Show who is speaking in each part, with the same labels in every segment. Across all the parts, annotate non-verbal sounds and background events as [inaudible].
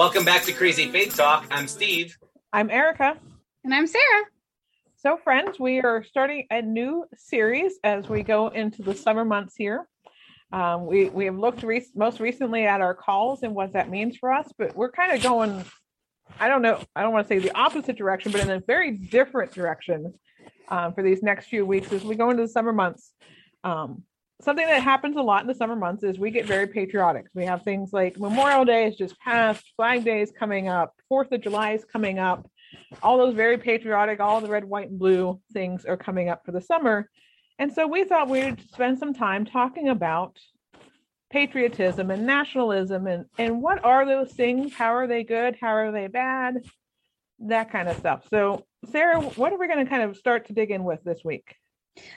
Speaker 1: Welcome back to Crazy Faith Talk. I'm Steve.
Speaker 2: I'm Erica.
Speaker 3: And I'm Sarah.
Speaker 2: So, friends, we are starting a new series as we go into the summer months here. Um, we we have looked re- most recently at our calls and what that means for us, but we're kind of going. I don't know. I don't want to say the opposite direction, but in a very different direction um, for these next few weeks as we go into the summer months. Um, something that happens a lot in the summer months is we get very patriotic. We have things like Memorial Day is just passed, Flag Day is coming up, Fourth of July is coming up. All those very patriotic, all the red, white, and blue things are coming up for the summer. And so we thought we'd spend some time talking about patriotism and nationalism and, and what are those things? How are they good? How are they bad? That kind of stuff. So, Sarah, what are we going to kind of start to dig in with this week?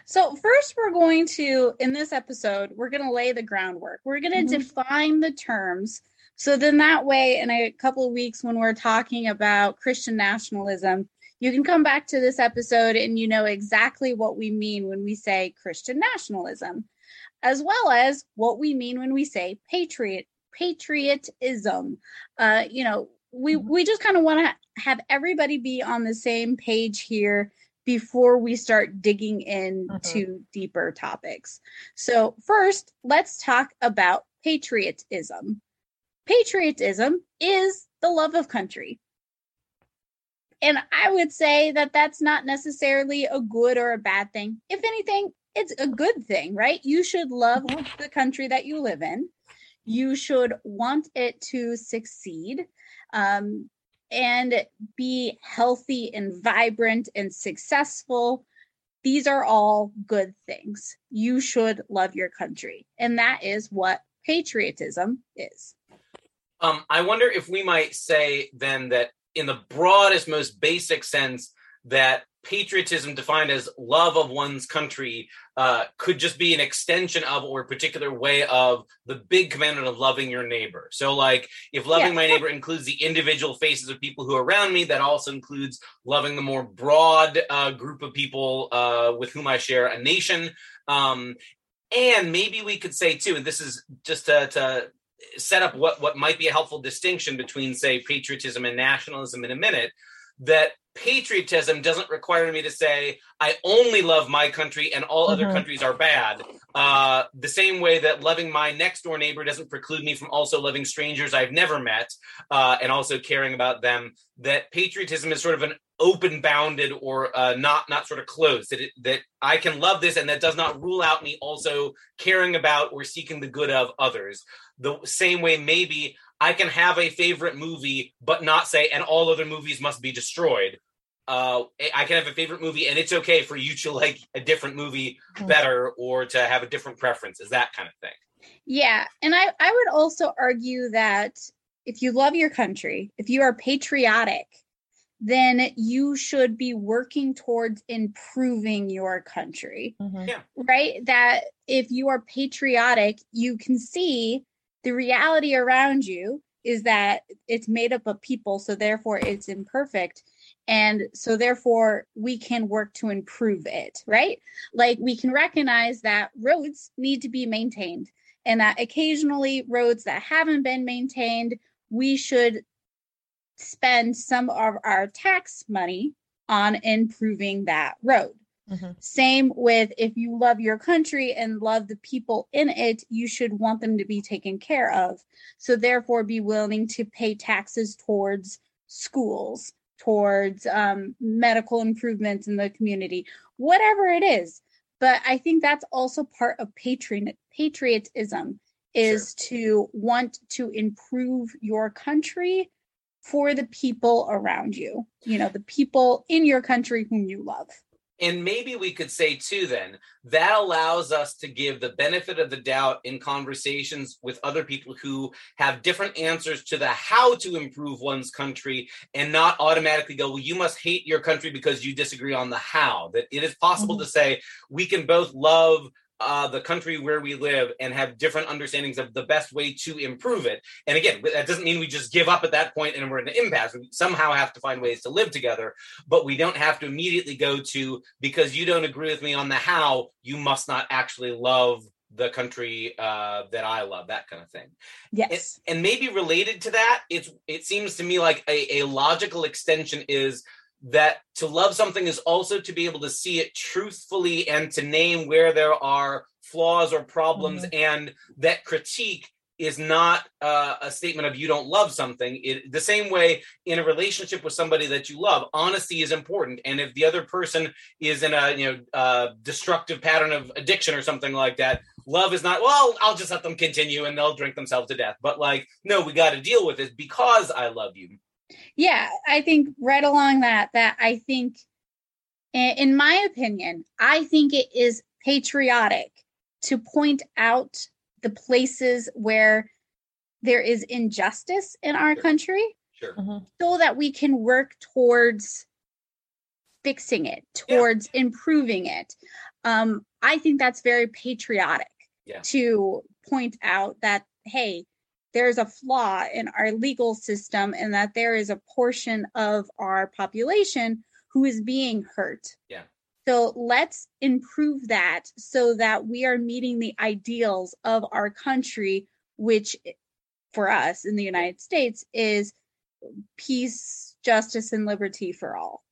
Speaker 3: So, first, we're going to, in this episode, we're going to lay the groundwork. We're going to
Speaker 2: Mhm.
Speaker 3: define the terms. So then that way, in a couple of weeks, when we're talking about Christian nationalism, you can come back to this episode and you know exactly what we mean when we say Christian nationalism, as well as what we mean when we say patriot patriotism. Uh, you know, we
Speaker 2: Mhm.
Speaker 3: we just kind of want to have everybody be on the same page here before we start digging into deeper topics. So, first, let's talk about patriotism. Patriotism is the love of country. And I would say that that's not necessarily a good or a bad thing. If anything, it's a good thing, right? You should love
Speaker 2: Mhm.
Speaker 3: the country that you live in. You should want it to succeed. Um, and be healthy and vibrant and successful. These are all good things. You should love your country. And that is what patriotism is.
Speaker 1: Um, I wonder if we might say then that in the broadest, most basic sense, that patriotism defined as love of one's country uh, could just be an extension of or a particular way of the big commandment of loving your neighbor. So, like, if loving
Speaker 3: Yeah.
Speaker 1: my neighbor includes the individual faces of people who are around me, that also includes loving the more broad uh, group of people uh, with whom I share a nation. Um, and maybe we could say too, and this is just to, to set up what what might be a helpful distinction between say patriotism and nationalism in a minute that patriotism doesn't require me to say i only love my country and all other
Speaker 2: Mhm.
Speaker 1: countries are bad uh, the same way that loving my next door neighbor doesn't preclude me from also loving strangers i've never met uh, and also caring about them that patriotism is sort of an open bounded or uh, not not sort of closed that it, that i can love this and that does not rule out me also caring about or seeking the good of others the same way maybe I can have a favorite movie, but not say, and all other movies must be destroyed. Uh, I can have a favorite movie, and it's okay for you to like a different movie better or to have a different preference, is that kind of thing.
Speaker 3: Yeah. And I, I would also argue that if you love your country, if you are patriotic, then you should be working towards improving your country.
Speaker 2: Mhm.
Speaker 1: Yeah.
Speaker 3: right? That if you are patriotic, you can see the reality around you is that it's made up of people, so therefore it's imperfect. And so therefore we can work to improve it, right? Like we can recognize that roads need to be maintained and that occasionally roads that haven't been maintained, we should spend some of our tax money on improving that road.
Speaker 2: Mhm.
Speaker 3: Same with if you love your country and love the people in it, you should want them to be taken care of. So, therefore, be willing to pay taxes towards schools, towards um, medical improvements in the community, whatever it is. But I think that's also part of patriot patriotism is to want to improve your country for the people around you, you know, the people in your country whom you love.
Speaker 1: And maybe we could say too, then that allows us to give the benefit of the doubt in conversations with other people who have different answers to the how to improve one's country and not automatically go, well, you must hate your country because you disagree on the how. That it is possible mm-hmm. to say we can both love uh, the country where we live and have different understandings of the best way to improve it. And again, that doesn't mean we just give up at that point and we're in an impasse. We somehow have to find ways to live together, but we don't have to immediately go to because you don't agree with me on the how, you must not actually love the country uh, that I love, that kind of thing.
Speaker 3: Yes.
Speaker 1: And, and maybe related to that, it's it seems to me like a, a logical extension is that to love something is also to be able to see it truthfully and to name where there are flaws or problems
Speaker 2: Mhm.
Speaker 1: and that critique is not uh, a statement of you don't love something. It, the same way in a relationship with somebody that you love honesty is important. And if the other person is in a you know uh, destructive pattern of addiction or something like that love is not well i'll just let them continue and they'll drink themselves to death. But like no we got to deal with it because i love you
Speaker 3: yeah i think right along that that i think in my opinion i think it is patriotic to point out the places where there is injustice in our country
Speaker 1: sure
Speaker 3: so that we can work towards fixing it
Speaker 1: Yeah.
Speaker 3: towards improving it um i think that's very patriotic
Speaker 1: Yeah.
Speaker 3: to point out that hey there's a flaw in our legal system and that there is a portion of our population who is being hurt
Speaker 1: Yeah.
Speaker 3: so let's improve that so that we are meeting the ideals of our country which for us in the united states is peace, justice, and liberty for all.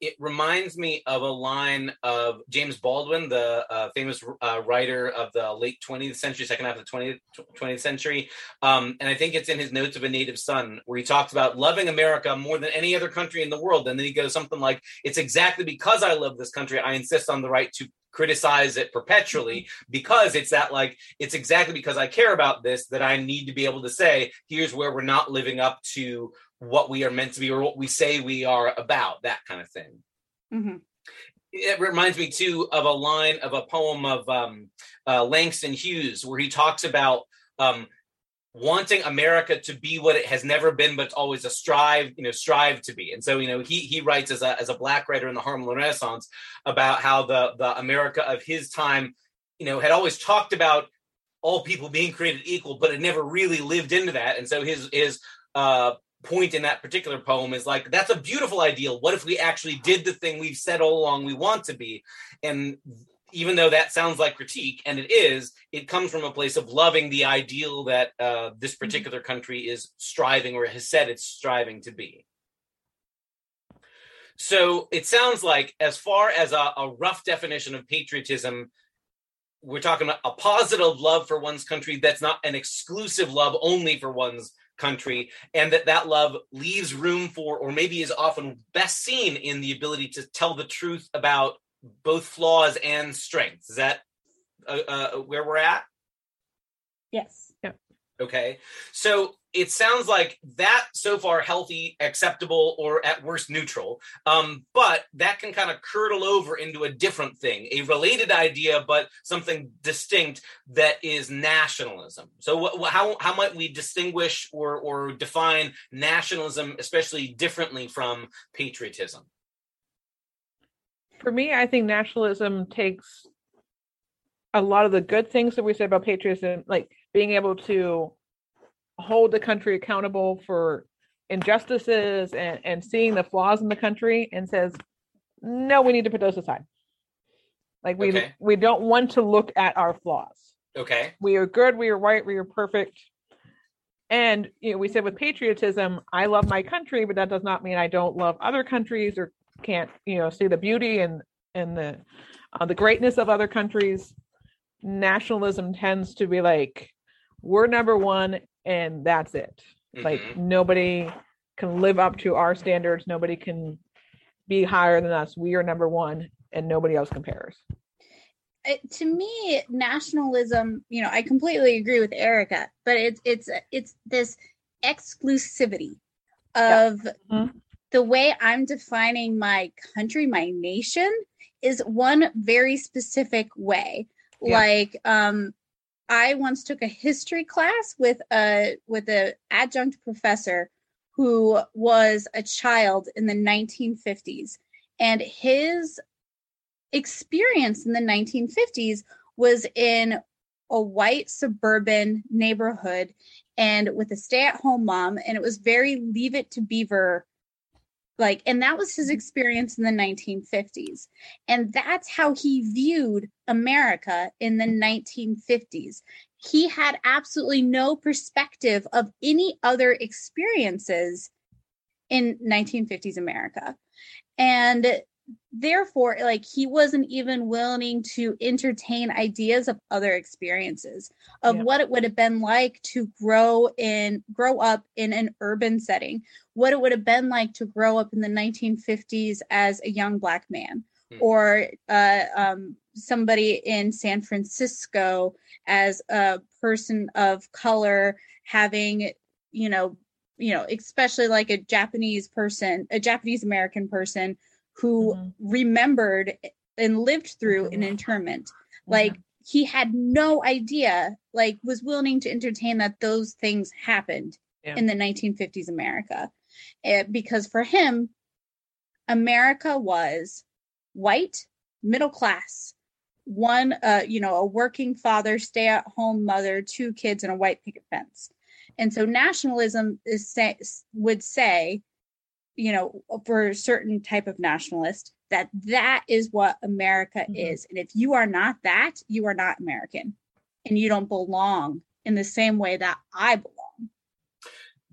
Speaker 1: It reminds me of a line of James Baldwin, the uh, famous uh, writer of the late 20th century, second half of the 20th, 20th century. Um, and I think it's in his Notes of a Native Son, where he talks about loving America more than any other country in the world. And then he goes something like, It's exactly because I love this country, I insist on the right to criticize it perpetually because it's that like it's exactly because I care about this that I need to be able to say here's where we're not living up to what we are meant to be or what we say we are about that kind of thing
Speaker 3: Mhm.
Speaker 1: it reminds me too of a line of a poem of um, uh, Langston Hughes where he talks about um, wanting America to be what it has never been, but it's always a strive, you know, strive to be. And so, you know, he he writes as a as a black writer in the Harlem Renaissance about how the the America of his time, you know, had always talked about all people being created equal, but it never really lived into that. And so his his uh point in that particular poem is like that's a beautiful ideal. What if we actually did the thing we've said all along we want to be? And even though that sounds like critique and it is it comes from a place of loving the ideal that uh, this particular country is striving or has said it's striving to be. So it sounds like as far as a, a rough definition of patriotism we're talking about a positive love for one's country that's not an exclusive love only for one's country and that that love leaves room for or maybe is often best seen in the ability to tell the truth about both flaws and strengths is that uh, uh, where we're at
Speaker 3: Yes.
Speaker 1: Okay. So it sounds like that so far healthy acceptable or at worst neutral. Um, but that can kind of curdle over into a different thing a related idea but something distinct that is nationalism. So wh- how, how might we distinguish or, or define nationalism especially differently from patriotism?
Speaker 2: For me, I think nationalism takes a lot of the good things that we said about patriotism, like being able to hold the country accountable for injustices and, and seeing the flaws in the country and says, no, we need to put those aside. Like we
Speaker 1: Okay.
Speaker 2: we don't want to look at our flaws.
Speaker 1: okay
Speaker 2: we are good, we are right, we are perfect. And you know, we said with patriotism, I love my country, but that does not mean I don't love other countries or can't, you know, see the beauty and and the uh, the greatness of other countries. Nationalism tends to be like, we're number one, and that's it. Like
Speaker 1: Mhm.
Speaker 2: nobody can live up to our standards. Nobody can be higher than us. We are number one, and nobody else compares.
Speaker 3: It, to me, nationalism, you know, I completely agree with Erica, but it's it's it's this exclusivity of
Speaker 2: Mhm.
Speaker 3: the way I'm defining my country, my nation, is one very specific way.
Speaker 2: Yeah.
Speaker 3: Like, um, I once took a history class with a with a adjunct professor who was a child in the 1950s, and his experience in the 1950s was in a white suburban neighborhood and with a stay at home mom. And it was very leave it to beaver like and that was his mm-hmm. experience in the 1950s and that's how he viewed america in the 1950s he had absolutely no perspective of any other experiences in 1950s america. And therefore like he wasn't even willing to entertain ideas of other experiences of
Speaker 2: Yeah.
Speaker 3: what it would have been like to grow in grow up in an urban setting what it would have been like to grow up in the 1950s as a young black man
Speaker 1: Hmm.
Speaker 3: or uh, um, somebody in san francisco as a person of color having you know you know especially like a japanese person a japanese american person who
Speaker 2: Mhm.
Speaker 3: remembered and lived through an
Speaker 2: Mhm.
Speaker 3: internment like he had no idea like was willing to entertain that those things happened
Speaker 2: Yeah.
Speaker 3: in the 1950s america Eh, because for him america was white middle class one uh you know a working father stay at home mother two kids and a white picket fence and so nationalism is say, would say you know for a certain type of nationalist that that is what america
Speaker 2: Mhm.
Speaker 3: is. And if you are not that you are not american. And you don't belong in the same way that i belong.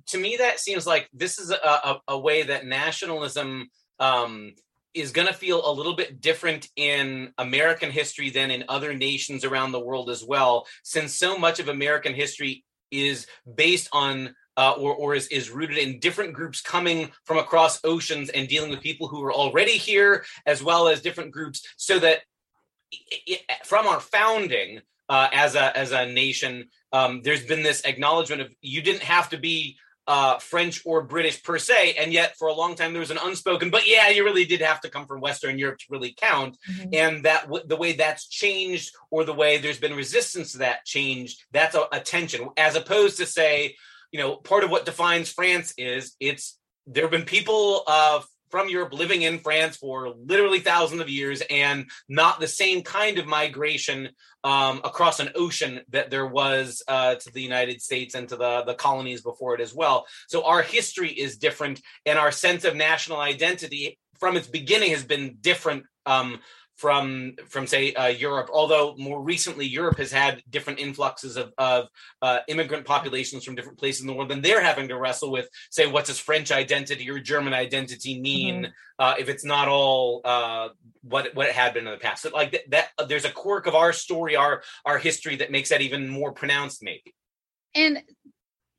Speaker 1: To me that seems like this is a, a, a way that nationalism um, is going to feel a little bit different in american history than in other nations around the world as well since so much of american history is based on uh, or, or is, is rooted in different groups coming from across oceans and dealing with people who are already here as well as different groups so that i- i- from our founding uh, as a as a nation um, there's been this acknowledgement of you didn't have to be uh, French or British per se, and yet for a long time there was an unspoken. But yeah, you really did have to come from Western Europe to really count,
Speaker 2: Mhm.
Speaker 1: and that w- the way that's changed, or the way there's been resistance to that change, that's a, a tension, as opposed to say, you know, part of what defines France is it's there have been people uh, from Europe living in France for literally thousands of years, and not the same kind of migration um, across an ocean that there was uh, to the United States and to the, the colonies before it as well. So our history is different, and our sense of national identity from its beginning has been different um, from from say uh, Europe. Although more recently, Europe has had different influxes of, of uh, immigrant populations from different places in the world, and they're having to wrestle with say what does French identity or German identity mean uh, if it's not all uh, what what it had been in the past. So like that, that there's a quirk of our story, our our history that makes that even more pronounced, maybe.
Speaker 3: and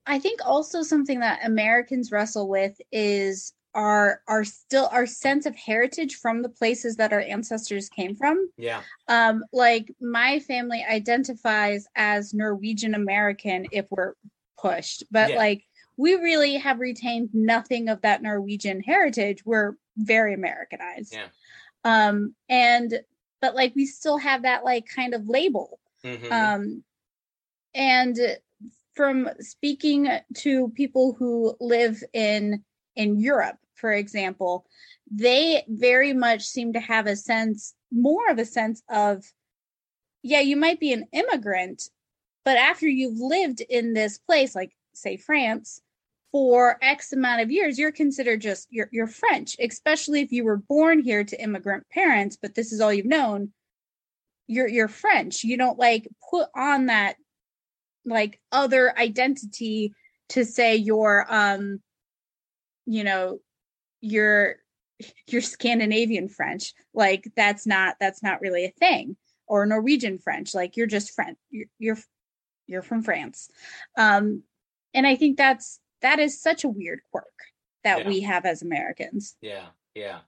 Speaker 3: i think also something that americans wrestle with is our our still our sense of heritage from the places that our ancestors came from
Speaker 1: Yeah,
Speaker 3: um like my family identifies as norwegian american if we're pushed but
Speaker 1: Yeah.
Speaker 3: like we really have retained nothing of that norwegian heritage we're very americanized
Speaker 1: Yeah.
Speaker 3: um and but like we still have that like kind of label
Speaker 1: Mhm.
Speaker 3: um and from speaking to people who live in in Europe for example they very much seem to have a sense more of a sense of yeah you might be an immigrant but after you've lived in this place like say France for x amount of years you're considered just you're, you're French especially if you were born here to immigrant parents but this is all you've known you're you're French. You don't like put on that like other identity to say you're um you know you're you're Scandinavian French. Like that's not that's not really a thing. Or Norwegian French. Like you're just French. You're you're you're from France. Um and I think that's that is such a weird quirk that
Speaker 1: Yeah.
Speaker 3: we have as Americans.
Speaker 1: Yeah, yeah.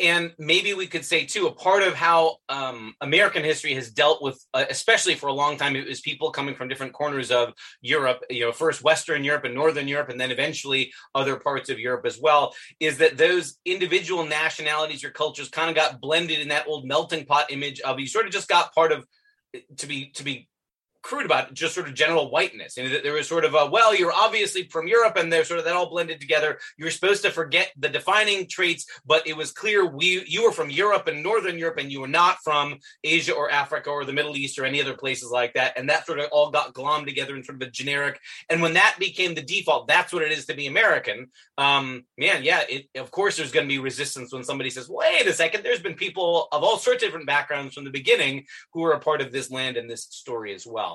Speaker 1: And maybe we could say too, a part of how um, American history has dealt with, uh, especially for a long time, it was people coming from different corners of Europe. You know, first Western Europe and Northern Europe, and then eventually other parts of Europe as well. Is that those individual nationalities or cultures kind of got blended in that old melting pot image of you sort of just got part of to be to be crude about just sort of general whiteness. And there was sort of a, well, you're obviously from Europe and they're sort of that all blended together. You're supposed to forget the defining traits, but it was clear we you were from Europe and Northern Europe and you were not from Asia or Africa or the Middle East or any other places like that. And that sort of all got glommed together in sort of a generic. And when that became the default, that's what it is to be American. Um, man, yeah, it, of course there's going to be resistance when somebody says, wait a second, there's been people of all sorts of different backgrounds from the beginning who are a part of this land and this story as well.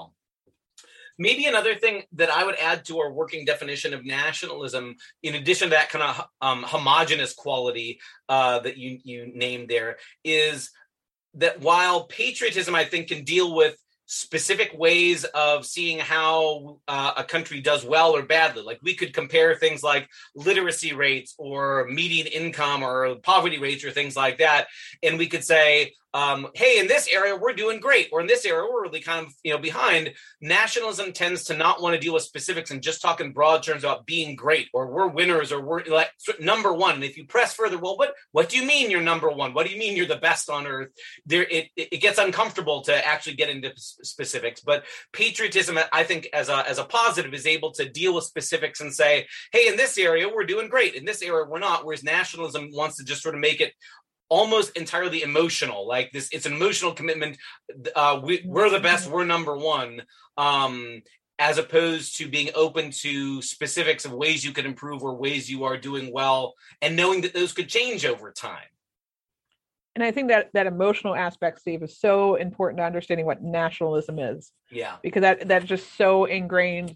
Speaker 1: Maybe another thing that I would add to our working definition of nationalism, in addition to that kind of um, homogenous quality uh, that you you named there, is that while patriotism, I think, can deal with specific ways of seeing how uh, a country does well or badly. Like we could compare things like literacy rates or median income or poverty rates or things like that. And we could say, um, hey, in this area we're doing great, or in this area we're really kind of you know behind. Nationalism tends to not want to deal with specifics and just talk in broad terms about being great, or we're winners, or we're like number one. And if you press further, well, what what do you mean you're number one? What do you mean you're the best on earth? There, it it gets uncomfortable to actually get into specifics. But patriotism, I think, as a as a positive, is able to deal with specifics and say, hey, in this area we're doing great, in this area we're not. Whereas nationalism wants to just sort of make it almost entirely emotional. Like this it's an emotional commitment. Uh we, we're the best we're number one um as opposed to being open to specifics of ways you could improve or ways you are doing well and knowing that those could change over time.
Speaker 2: And i think that that emotional aspect steve is so important to understanding what nationalism is.
Speaker 1: Yeah.
Speaker 2: Because that that's just so ingrained.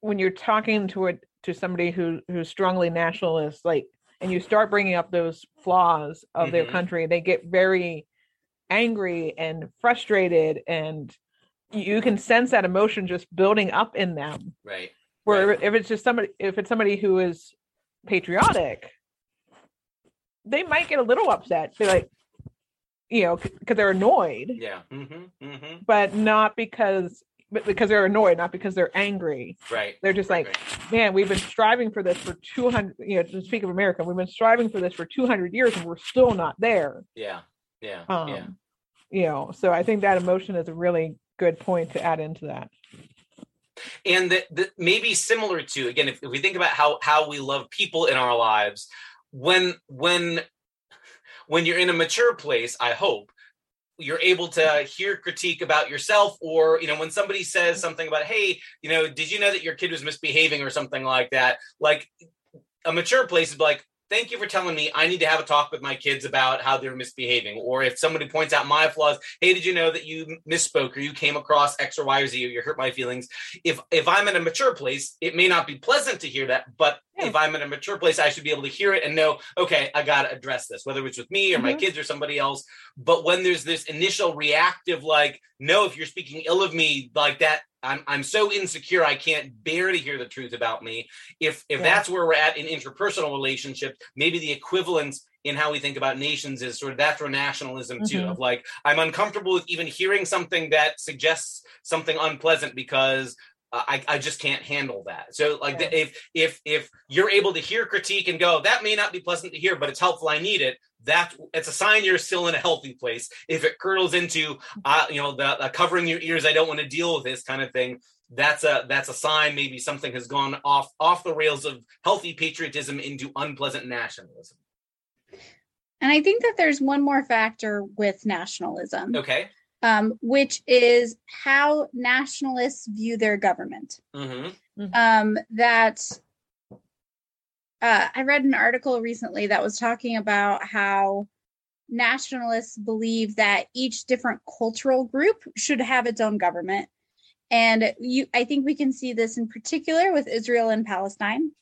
Speaker 2: When you're talking to a to somebody who who's strongly nationalist like and you start bringing up those flaws of mm-hmm. their country, they get very angry and frustrated and you can sense that emotion just building up in them.
Speaker 1: Right.
Speaker 2: Where
Speaker 1: right.
Speaker 2: if it's just somebody if it's somebody who is patriotic, they might get a little upset. They're like, you know, because they're annoyed.
Speaker 1: Yeah. Mm-hmm. Mm-hmm.
Speaker 2: But not because but because they're annoyed, not because they're angry.
Speaker 1: Right.
Speaker 2: They're just
Speaker 1: right,
Speaker 2: like,
Speaker 1: right.
Speaker 2: man, we've been striving for this for 200, you know, to speak of America, we've been striving for this for 200 years and we're still not there.
Speaker 1: Yeah. Yeah.
Speaker 2: Um,
Speaker 1: yeah.
Speaker 2: You know, so I think that emotion is a really good point to add into that.
Speaker 1: And that, that maybe similar to, again, if, if we think about how, how we love people in our lives, when, when, when you're in a mature place, I hope, you're able to hear critique about yourself or you know when somebody says mm-hmm. something about hey you know did you know that your kid was misbehaving or something like that like a mature place is like thank you for telling me I need to have a talk with my kids about how they're misbehaving. Or if somebody points out my flaws, hey, did you know that you misspoke or you came across X or Y or Z or you hurt my feelings? If if I'm in a mature place, it may not be pleasant to hear that, but. If I'm in a mature place, I should be able to hear it and know, okay, I gotta address this, whether it's with me or mm-hmm. my kids or somebody else. But when there's this initial reactive, like, no, if you're speaking ill of me like that, I'm I'm so insecure I can't bear to hear the truth about me. If if yeah. that's where we're at in interpersonal relationships, maybe the equivalence in how we think about nations is sort of that's where nationalism too mm-hmm. of like I'm uncomfortable with even hearing something that suggests something unpleasant because I, I just can't handle that. So like yeah. the, if if if you're able to hear critique and go that may not be pleasant to hear, but it's helpful. I need it. That it's a sign you're still in a healthy place. If it curdles into uh, you know the uh, covering your ears, I don't want to deal with this kind of thing. That's a that's a sign maybe something has gone off off the rails of healthy patriotism into unpleasant nationalism.
Speaker 3: And I think that there's one more factor with nationalism.
Speaker 1: Okay
Speaker 3: um, which is how nationalists view their government.
Speaker 1: Mm-hmm.
Speaker 3: mm-hmm. Um, that uh, I read an article recently that was talking about how nationalists believe that each different cultural group should have its own government. And you, I think we can see this in particular with Israel and Palestine,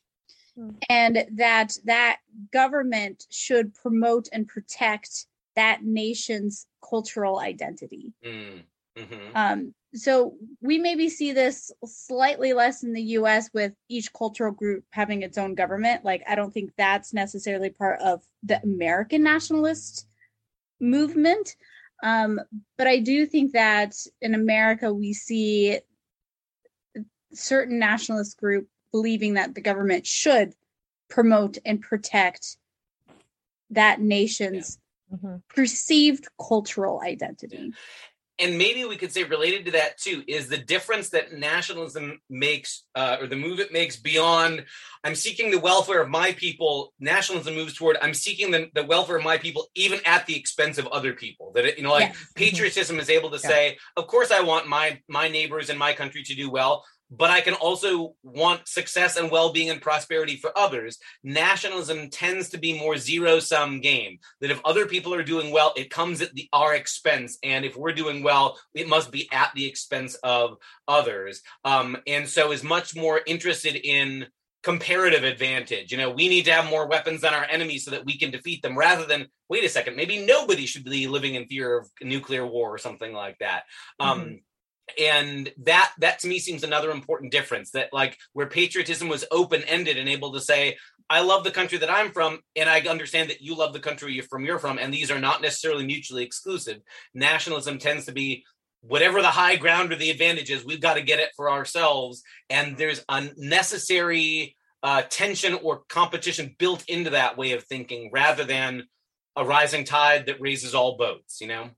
Speaker 3: mm-hmm. and that that government should promote and protect that nation's cultural identity.
Speaker 1: Mm, mm-hmm.
Speaker 3: Um, so we maybe see this slightly less in the US with each cultural group having its own government. Like, I don't think that's necessarily part of the American nationalist movement. Um, but I do think that in America, we see certain nationalist group believing that the government should promote and protect that nation's mm-hmm. perceived cultural identity.
Speaker 1: and maybe we could say related to that too is the difference that nationalism makes uh, or the move it makes beyond i'm seeking the welfare of my people nationalism moves toward i'm seeking the, the welfare of my people even at the expense of other people that it, you know like
Speaker 3: Yes.
Speaker 1: patriotism is able to
Speaker 2: Yeah.
Speaker 1: say of course i want my my neighbors and my country to do well but i can also want success and well-being and prosperity for others. Nationalism tends to be more zero sum game that if other people are doing well it comes at the our expense and if we're doing well it must be at the expense of others. Um, and so is much more interested in comparative advantage. You know we need to have more weapons than our enemies so that we can defeat them rather than wait a second maybe nobody should be living in fear of nuclear war or something like that. Um, and that that to me seems another important difference that like where patriotism was open ended and able to say i love the country that i'm from and i understand that you love the country you're from you're from and these are not necessarily mutually exclusive. Nationalism tends to be whatever the high ground or the advantage is we've got to get it for ourselves and there's unnecessary uh, tension or competition built into that way of thinking rather than a rising tide that raises all boats you know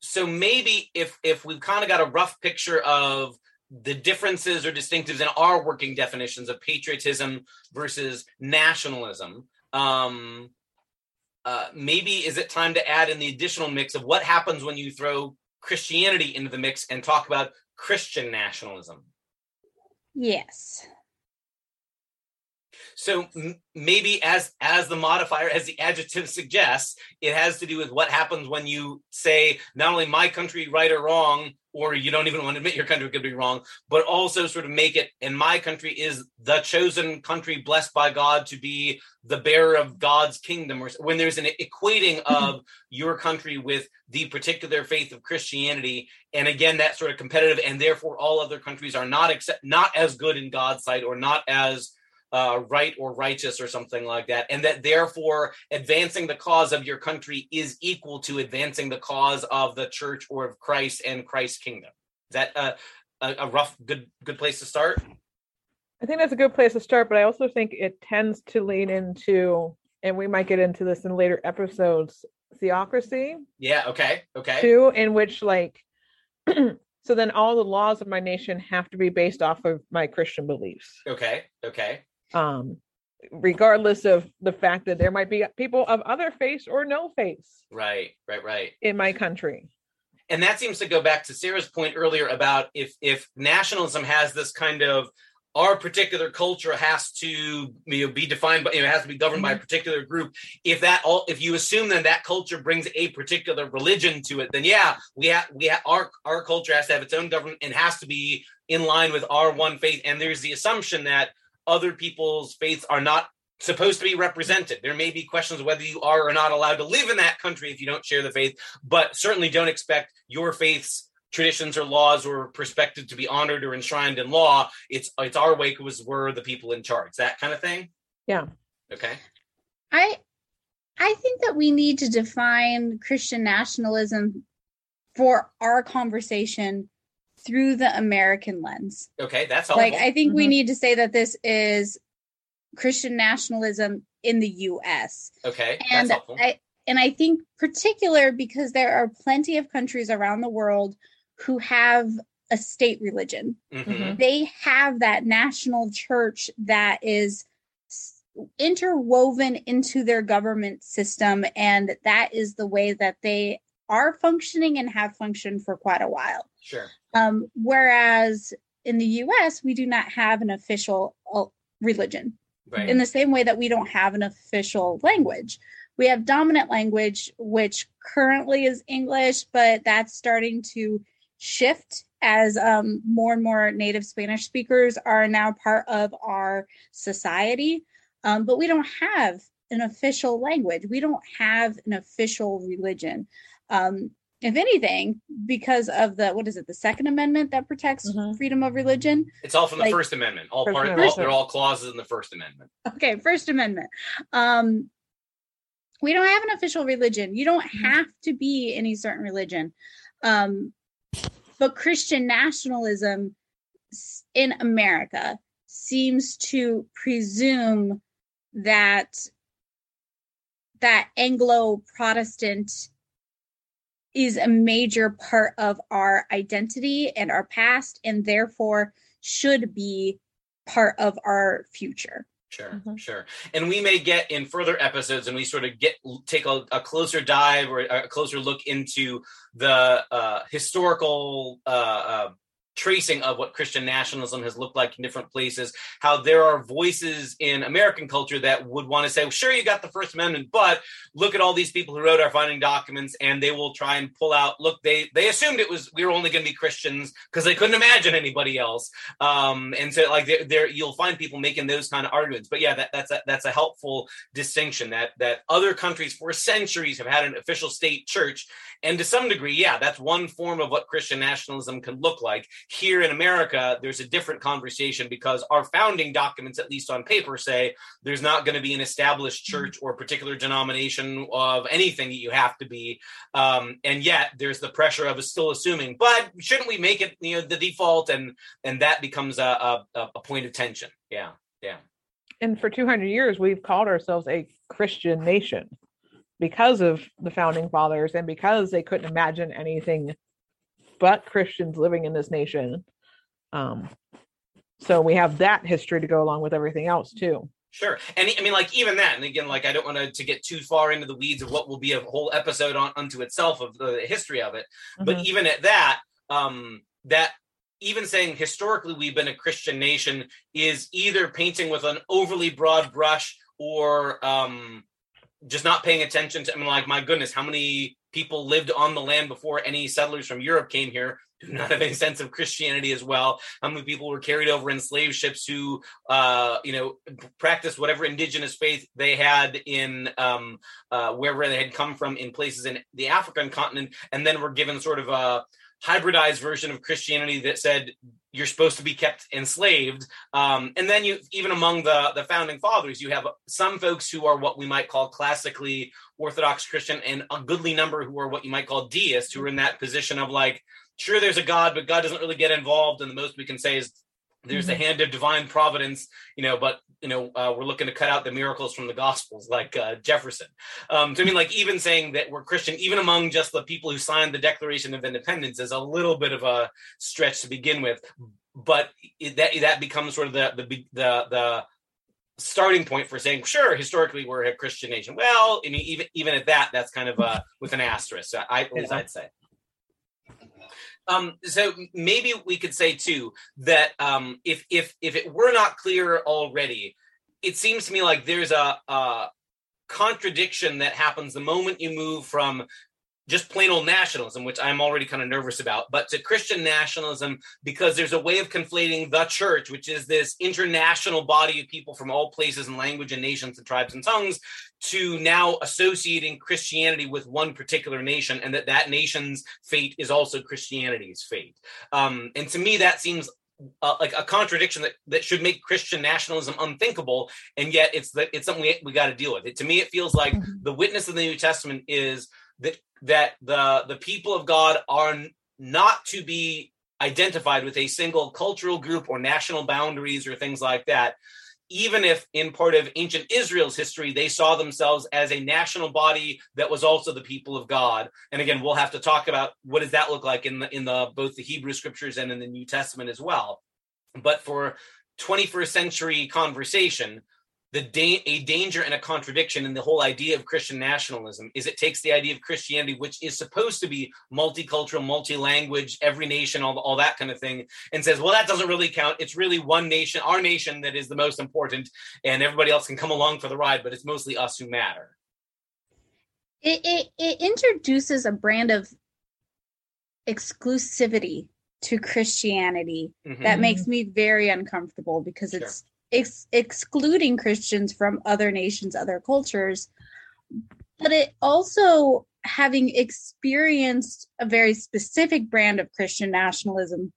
Speaker 1: so maybe if if we've kind of got a rough picture of the differences or distinctives in our working definitions of patriotism versus nationalism um uh maybe is it time to add in the additional mix of what happens when you throw christianity into the mix and talk about christian nationalism
Speaker 3: Yes.
Speaker 1: So m- maybe as as the modifier, as the adjective suggests, it has to do with what happens when you say not only my country right or wrong, or you don't even want to admit your country could be wrong, but also sort of make it. And my country is the chosen country, blessed by God to be the bearer of God's kingdom. Or when there's an equating mm-hmm. of your country with the particular faith of Christianity, and again that sort of competitive, and therefore all other countries are not accept not as good in God's sight or not as uh, right or righteous or something like that, and that therefore advancing the cause of your country is equal to advancing the cause of the church or of Christ and Christ's kingdom. Is that a, a, a rough, good, good place to start?
Speaker 2: I think that's a good place to start, but I also think it tends to lean into, and we might get into this in later episodes, theocracy
Speaker 1: Yeah. Okay. Okay.
Speaker 2: too, in which like, [clears throat] so then all the laws of my nation have to be based off of my Christian beliefs,
Speaker 1: Okay. Okay.
Speaker 2: Um, regardless of the fact that there might be people of other faiths or no faiths
Speaker 1: Right. Right. Right.
Speaker 2: in my country.
Speaker 1: and that seems to go back to Sarah's point earlier about if if nationalism has this kind of our particular culture has to you know, be defined by you know, it has to be governed by a particular group if that all if you assume then that culture brings a particular religion to it then yeah we have we have our our culture has to have its own government and has to be in line with our one faith and there's the assumption that other people's faiths are not supposed to be represented there may be questions of whether you are or not allowed to live in that country if you don't share the faith but certainly don't expect your faith's traditions or laws or perspective to be honored or enshrined in law. It's it's our way because we're the people in charge. That kind of thing.
Speaker 2: Yeah.
Speaker 1: Okay.
Speaker 3: I I think that we need to define Christian nationalism for our conversation through the American lens.
Speaker 1: Okay. That's helpful.
Speaker 3: Like I think we
Speaker 2: Mhm.
Speaker 3: need to say that this is Christian nationalism in the US.
Speaker 1: okay.
Speaker 3: And
Speaker 1: that's helpful.
Speaker 3: I and I think particular because there are plenty of countries around the world who have a state religion.
Speaker 1: Mhm.
Speaker 3: They have that national church that is interwoven into their government system and that is the way that they are functioning and have functioned for quite a while.
Speaker 1: Sure.
Speaker 3: Um, whereas in the US, we do not have an official uh, religion
Speaker 1: Right.
Speaker 3: in the same way that we don't have an official language. We have dominant language, which currently is English, but that's starting to shift as um, more and more native Spanish speakers are now part of our society. Um, but we don't have an official language, we don't have an official religion. Um, if anything, because of the what is it, the Second Amendment that protects
Speaker 2: Mhm.
Speaker 3: freedom of religion,
Speaker 1: it's all from the
Speaker 3: like-
Speaker 1: First Amendment. All part.
Speaker 2: Amendment.
Speaker 1: All, they're all clauses in the First Amendment.
Speaker 3: okay first amendment um we don't have an official religion you don't have to be any certain religion um but christian nationalism in america seems to presume that that anglo protestant is a major part of our identity and our past and therefore should be part of our future
Speaker 1: Sure,
Speaker 2: Mhm.
Speaker 1: sure. And we may get in further episodes and we sort of get take a, a closer dive or a closer look into the uh, historical uh, uh, tracing of what Christian nationalism has looked like in different places, how there are voices in American culture that would want to say, well, sure, you got the First Amendment, but look at all these people who wrote our founding documents and they will try and pull out, look, they they assumed it was we were only going to be Christians because they couldn't imagine anybody else. Um, and so like there, you'll find people making those kind of arguments. But yeah, that, that's a that's a helpful distinction that that other countries for centuries have had an official state church. And to some degree, yeah, that's one form of what Christian nationalism can look like here in America, there's a different conversation because our founding documents, at least on paper, say there's not going to be an established church or particular denomination of anything that you have to be. Um, and yet there's the pressure of us still assuming, but shouldn't we make it you know the default? And and that becomes a, a, a point of tension. Yeah, yeah.
Speaker 2: And for 200 years, we've called ourselves a Christian nation because of the founding fathers and because they couldn't imagine anything but Christians living in this nation. Um, so we have that history to go along with everything else too.
Speaker 1: Sure. And I mean, like, even that, and again, like, I don't want to, to get too far into the weeds of what will be a whole episode on unto itself of the history of it. But
Speaker 2: Mhm.
Speaker 1: even at that, um, that even saying historically we've been a Christian nation is either painting with an overly broad brush or um, just not paying attention to. I mean, like, my goodness, how many people lived on the land before any settlers from Europe came here? Do not have any sense of Christianity as well. How many people were carried over in slave ships who, uh, you know, practiced whatever indigenous faith they had in um, uh, wherever they had come from in places in the African continent, and then were given sort of a hybridized version of Christianity that said you're supposed to be kept enslaved. Um, and then you, even among the the founding fathers, you have some folks who are what we might call classically Orthodox Christian, and a goodly number who are what you might call deists, who are in that position of like, sure, there's a God, but God doesn't really get involved, and the most we can say is there's the hand of divine providence, you know, but you know, uh, we're looking to cut out the miracles from the gospels, [laughs] like uh, Jefferson. Um, so I mean, like even saying that we're Christian, even among just the people who signed the Declaration of Independence, is a little bit of a stretch to begin with. But it, that that becomes sort of the the the the starting point for saying, sure, historically we're a Christian nation. Well, I mean, even even at that, that's kind of uh, with an asterisk. I, as I'd say. Um, so maybe we could say too that um, if if if it were not clear already, it seems to me like there's a, a contradiction that happens the moment you move from just plain old nationalism, which I'm already kind of nervous about, but to Christian nationalism because there's a way of conflating the church, which is this international body of people from all places and language and nations and tribes and tongues, to now associating Christianity with one particular nation, and that that nation's fate is also Christianity's fate. Um, and to me, that seems uh, like a contradiction that, that should make Christian nationalism unthinkable, and yet it's the, it's something we, we got to deal with. It to me, it feels like
Speaker 2: Mhm.
Speaker 1: the witness of the New Testament is that that the the people of God are not to be identified with a single cultural group or national boundaries or things like that. Even if in part of ancient Israel's history, they saw themselves as a national body that was also the people of God. And again, we'll have to talk about what does that look like in the in the both the Hebrew scriptures and in the New Testament as well. But for 21st century conversation, the da- a danger and a contradiction in the whole idea of Christian nationalism is it takes the idea of Christianity, which is supposed to be multicultural, multi-language, every nation, all, all that kind of thing, and says, well, that doesn't really count. It's really one nation, our nation, that is the most important, and everybody else can come along for the ride, but it's mostly us who matter.
Speaker 3: it, it it introduces a brand of exclusivity to Christianity
Speaker 1: Mhm.
Speaker 3: that makes me very uncomfortable because
Speaker 1: Sure.
Speaker 3: it's ex- excluding Christians from other nations, other cultures. But it also, having experienced a very specific brand of Christian nationalism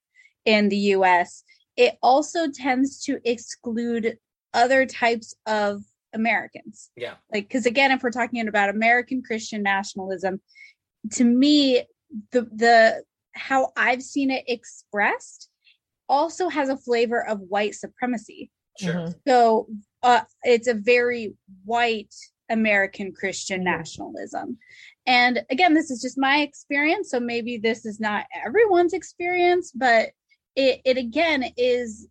Speaker 3: in the US, it also tends to exclude other types of Americans.
Speaker 1: Yeah.
Speaker 3: Like, because again, if we're talking about American Christian nationalism, to me, the the how I've seen it expressed also has a flavor of white supremacy.
Speaker 1: Sure.
Speaker 2: Mhm.
Speaker 3: So uh, it's a very white American Christian nationalism. And again, this is just my experience. So maybe this is not everyone's experience, but it, it again is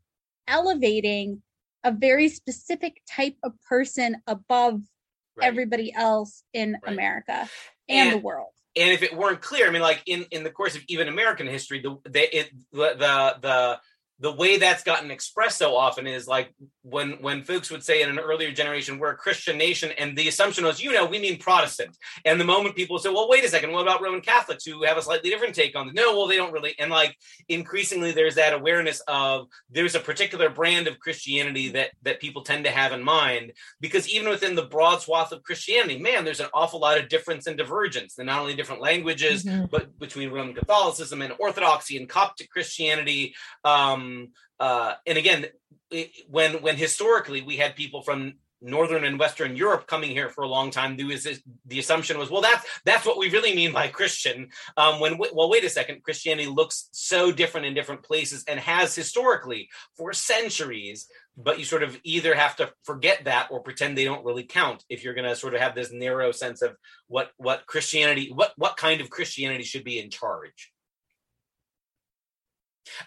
Speaker 3: elevating a very specific type of person above
Speaker 1: Right.
Speaker 3: everybody else in
Speaker 1: Right.
Speaker 3: America and, the world.
Speaker 1: and if it weren't clear, I mean, like in in the course of even American history, the the it, the, the the the way that's gotten expressed so often is like when when folks would say in an earlier generation we're a Christian nation, and the assumption was, you know, we mean Protestant. And the moment people say, well, wait a second, what about Roman Catholics who have a slightly different take on it? No, well, they don't really. And like increasingly, there's that awareness of there's a particular brand of Christianity that that people tend to have in mind because even within the broad swath of Christianity, man, there's an awful lot of difference and divergence. And not only different languages,
Speaker 2: Mhm.
Speaker 1: but between Roman Catholicism and Orthodoxy and Coptic Christianity. Um, uh, and again, it, when when historically we had people from northern and western Europe coming here for a long time, this, the assumption was, well, that's that's what we really mean by Christian. Um, when well, wait a second, Christianity looks so different in different places and has historically for centuries. But you sort of either have to forget that or pretend they don't really count if you're going to sort of have this narrow sense of what what Christianity, what what kind of Christianity should be in charge.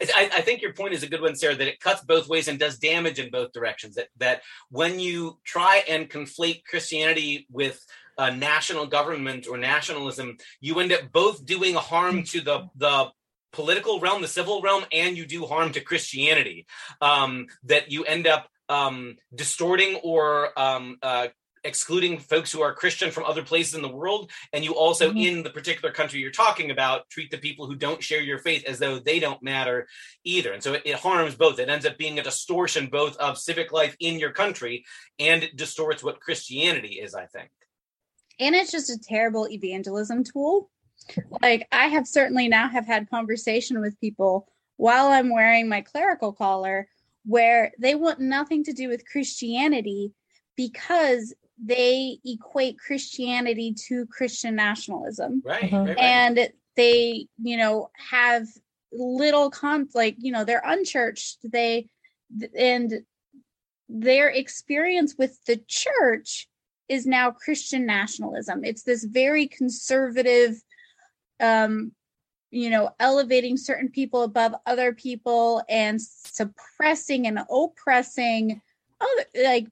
Speaker 1: I, I think your point is a good one, Sarah. That it cuts both ways and does damage in both directions. That that when you try and conflate Christianity with a national government or nationalism, you end up both doing harm to the the political realm, the civil realm, and you do harm to Christianity. Um, that you end up um, distorting or um, uh, excluding folks who are Christian from other places in the world, and you also,
Speaker 2: Mhm.
Speaker 1: in the particular country you're talking about, treat the people who don't share your faith as though they don't matter either. And so it, it harms both. It ends up being a distortion both of civic life in your country and it distorts what Christianity is. I think.
Speaker 3: and it's just a terrible evangelism tool like i have certainly now have had conversation with people while i'm wearing my clerical collar where they want nothing to do with christianity because they equate christianity to christian nationalism
Speaker 1: Right.
Speaker 2: Mhm.
Speaker 1: right, right.
Speaker 3: and they you know have little con like you know they're unchurched they and their experience with the church is now christian nationalism it's this very conservative um you know elevating certain people above other people and suppressing and oppressing other like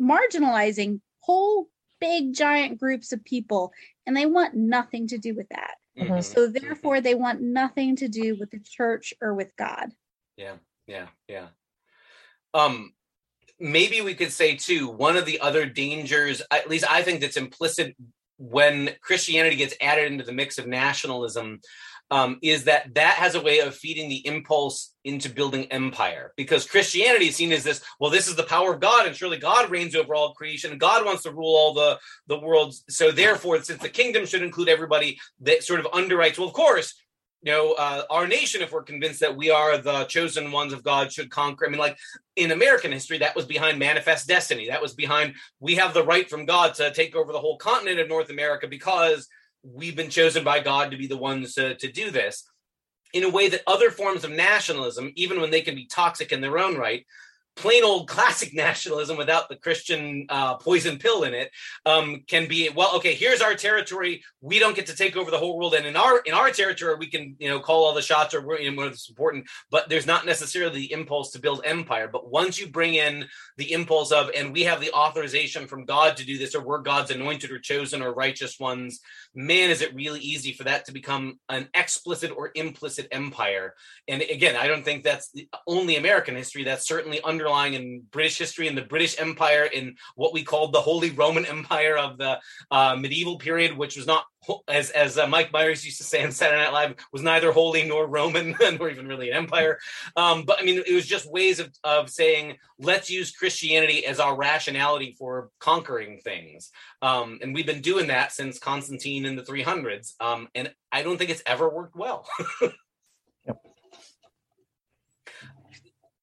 Speaker 3: marginalizing whole big giant groups of people and they want nothing to do with that
Speaker 1: Mhm.
Speaker 3: so therefore they want nothing to do with the church or with god
Speaker 1: Yeah, yeah, yeah. Um, maybe we could say too. One of the other dangers, at least I think, that's implicit when Christianity gets added into the mix of nationalism, um, is that that has a way of feeding the impulse into building empire. Because Christianity is seen as this. Well, this is the power of God, and surely God reigns over all creation, and God wants to rule all the the worlds. So therefore, since the kingdom should include everybody, that sort of underwrites. Well, of course, you know, uh, our nation, if we're convinced that we are the chosen ones of God, should conquer. I mean, like in American history, that was behind manifest destiny. That was behind we have the right from God to take over the whole continent of North America because we've been chosen by God to be the ones to, to do this. In a way that other forms of nationalism, even when they can be toxic in their own right, plain old classic [laughs] nationalism without the Christian uh, poison pill in it um, can be well. Okay, here's our territory. We don't get to take over the whole world, and in our in our territory, we can you know call all the shots or we're you know, important. But there's not necessarily the impulse to build empire. But once you bring in the impulse of, and we have the authorization from God to do this, or we're God's anointed or chosen or righteous ones, man, is it really easy for that to become an explicit or implicit empire. And again, I don't think that's the only American history. That's certainly underlying in British history and the British Empire in what we called the Holy Roman [laughs] Empire of the uh, medieval period, which was not, as as uh, Mike Myers used to say on Saturday Night Live, was neither holy nor Roman, [laughs] nor even really an empire. Um, but I mean, it was just ways of of saying let's use Christianity as our rationality for conquering things. Um, and we've been doing that since Constantine in the 300s. Um, and I don't think it's ever worked well. [laughs]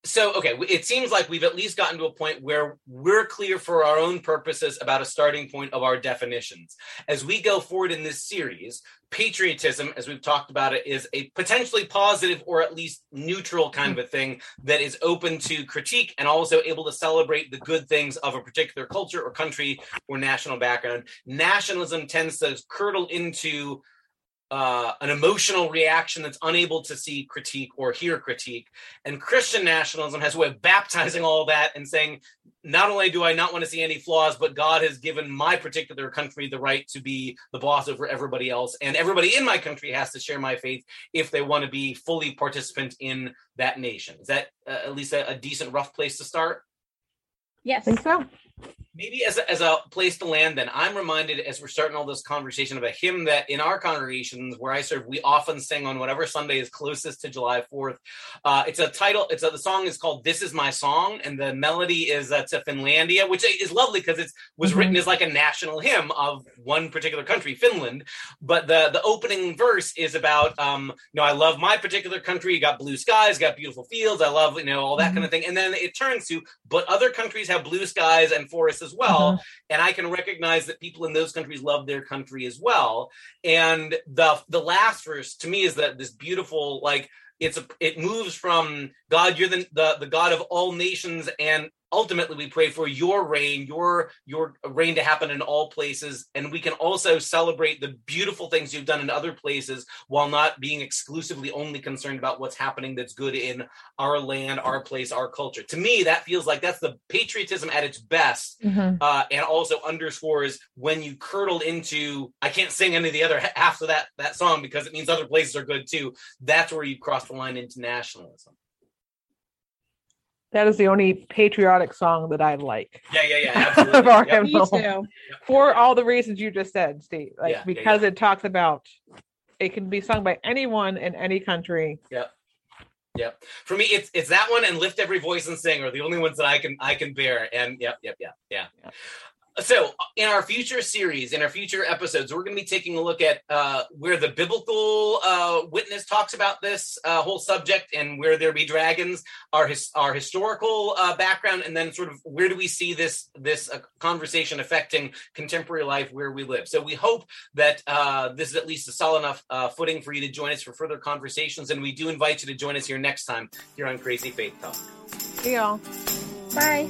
Speaker 1: so okay it seems like we've at least gotten to a point where we're clear for our own purposes about a starting point of our definitions. As we go forward in this series patriotism as we've talked about it is a potentially positive or at least neutral kind of a thing that is open to critique and also able to celebrate the good things of a particular culture or country or national background. Nationalism tends to curdle into uh, an emotional reaction that's unable to see critique or hear critique. And Christian nationalism has a way of baptizing all that and saying, not only do I not want to see any flaws, but God has given my particular country the right to be the boss over everybody else. And everybody in my country has to share my faith if they want to be fully participant in that nation. Is that uh, at least a, a decent, rough place to start?
Speaker 2: Yes. I think so
Speaker 1: maybe as a, as a place to land then i'm reminded as we're starting all this conversation of a hymn that in our congregations where i serve we often sing on whatever sunday is closest to july 4th uh, it's a title it's a, the song is called this is my song and the melody is uh, to finlandia which is lovely because it was mm-hmm. written as like a national hymn of one particular country finland but the the opening verse is about um you know i love my particular country you got blue skies got beautiful fields i love you know all that mm-hmm. kind of thing and then it turns to but other countries have blue skies and forests as well. Uh-huh. And I can recognize that people in those countries love their country as well. And the the last verse to me is that this beautiful like it's a it moves from God, you're the, the the God of all nations and ultimately we pray for your reign your your reign to happen in all places. And we can also celebrate the beautiful things you've done in other places while not being exclusively only concerned about what's happening that's good in our land our place our culture. To me that feels like that's the patriotism at its best mm-hmm. uh, and also underscores when you curdle into i can't sing any of the other half of that that song because it means other places are good too. That's where you cross the line into nationalism
Speaker 2: that is the only patriotic song that I like.
Speaker 1: Yeah, yeah, yeah. [laughs] Absolutely.
Speaker 2: yep. Me too. For all the reasons you just said, Steve. Like yeah, because yeah, yeah. it talks about it can be sung by anyone in any country.
Speaker 1: Yep. Yep. For me, it's it's that one and lift every voice and sing are the only ones that I can I can bear. And yep, yep, yep, yeah. yeah so in our future series in our future episodes we're going to be taking a look at uh, where the biblical uh, witness talks about this uh, whole subject and where there be dragons our his, our historical uh, background and then sort of where do we see this this uh, conversation affecting contemporary life where we live. So we hope that uh, this is at least a solid enough footing for you to join us for further conversations and we do invite you to join us here next time here on crazy faith talk.
Speaker 2: See y'all.
Speaker 3: Bye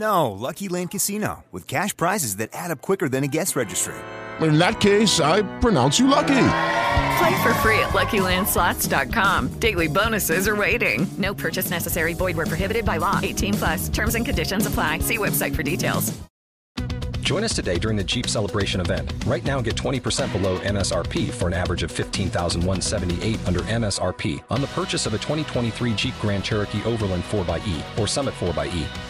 Speaker 4: No, Lucky Land Casino, with cash prizes that add up quicker than a guest registry.
Speaker 5: In that case, I pronounce you lucky.
Speaker 6: Play for free at LuckyLandSlots.com. Daily bonuses are waiting. No purchase necessary. Void where prohibited by law. 18 plus. Terms and conditions apply. See website for details.
Speaker 7: Join us today during the Jeep Celebration event. Right now, get 20% below MSRP for an average of 15178 under MSRP on the purchase of a 2023 Jeep Grand Cherokee Overland 4xE or Summit 4xE.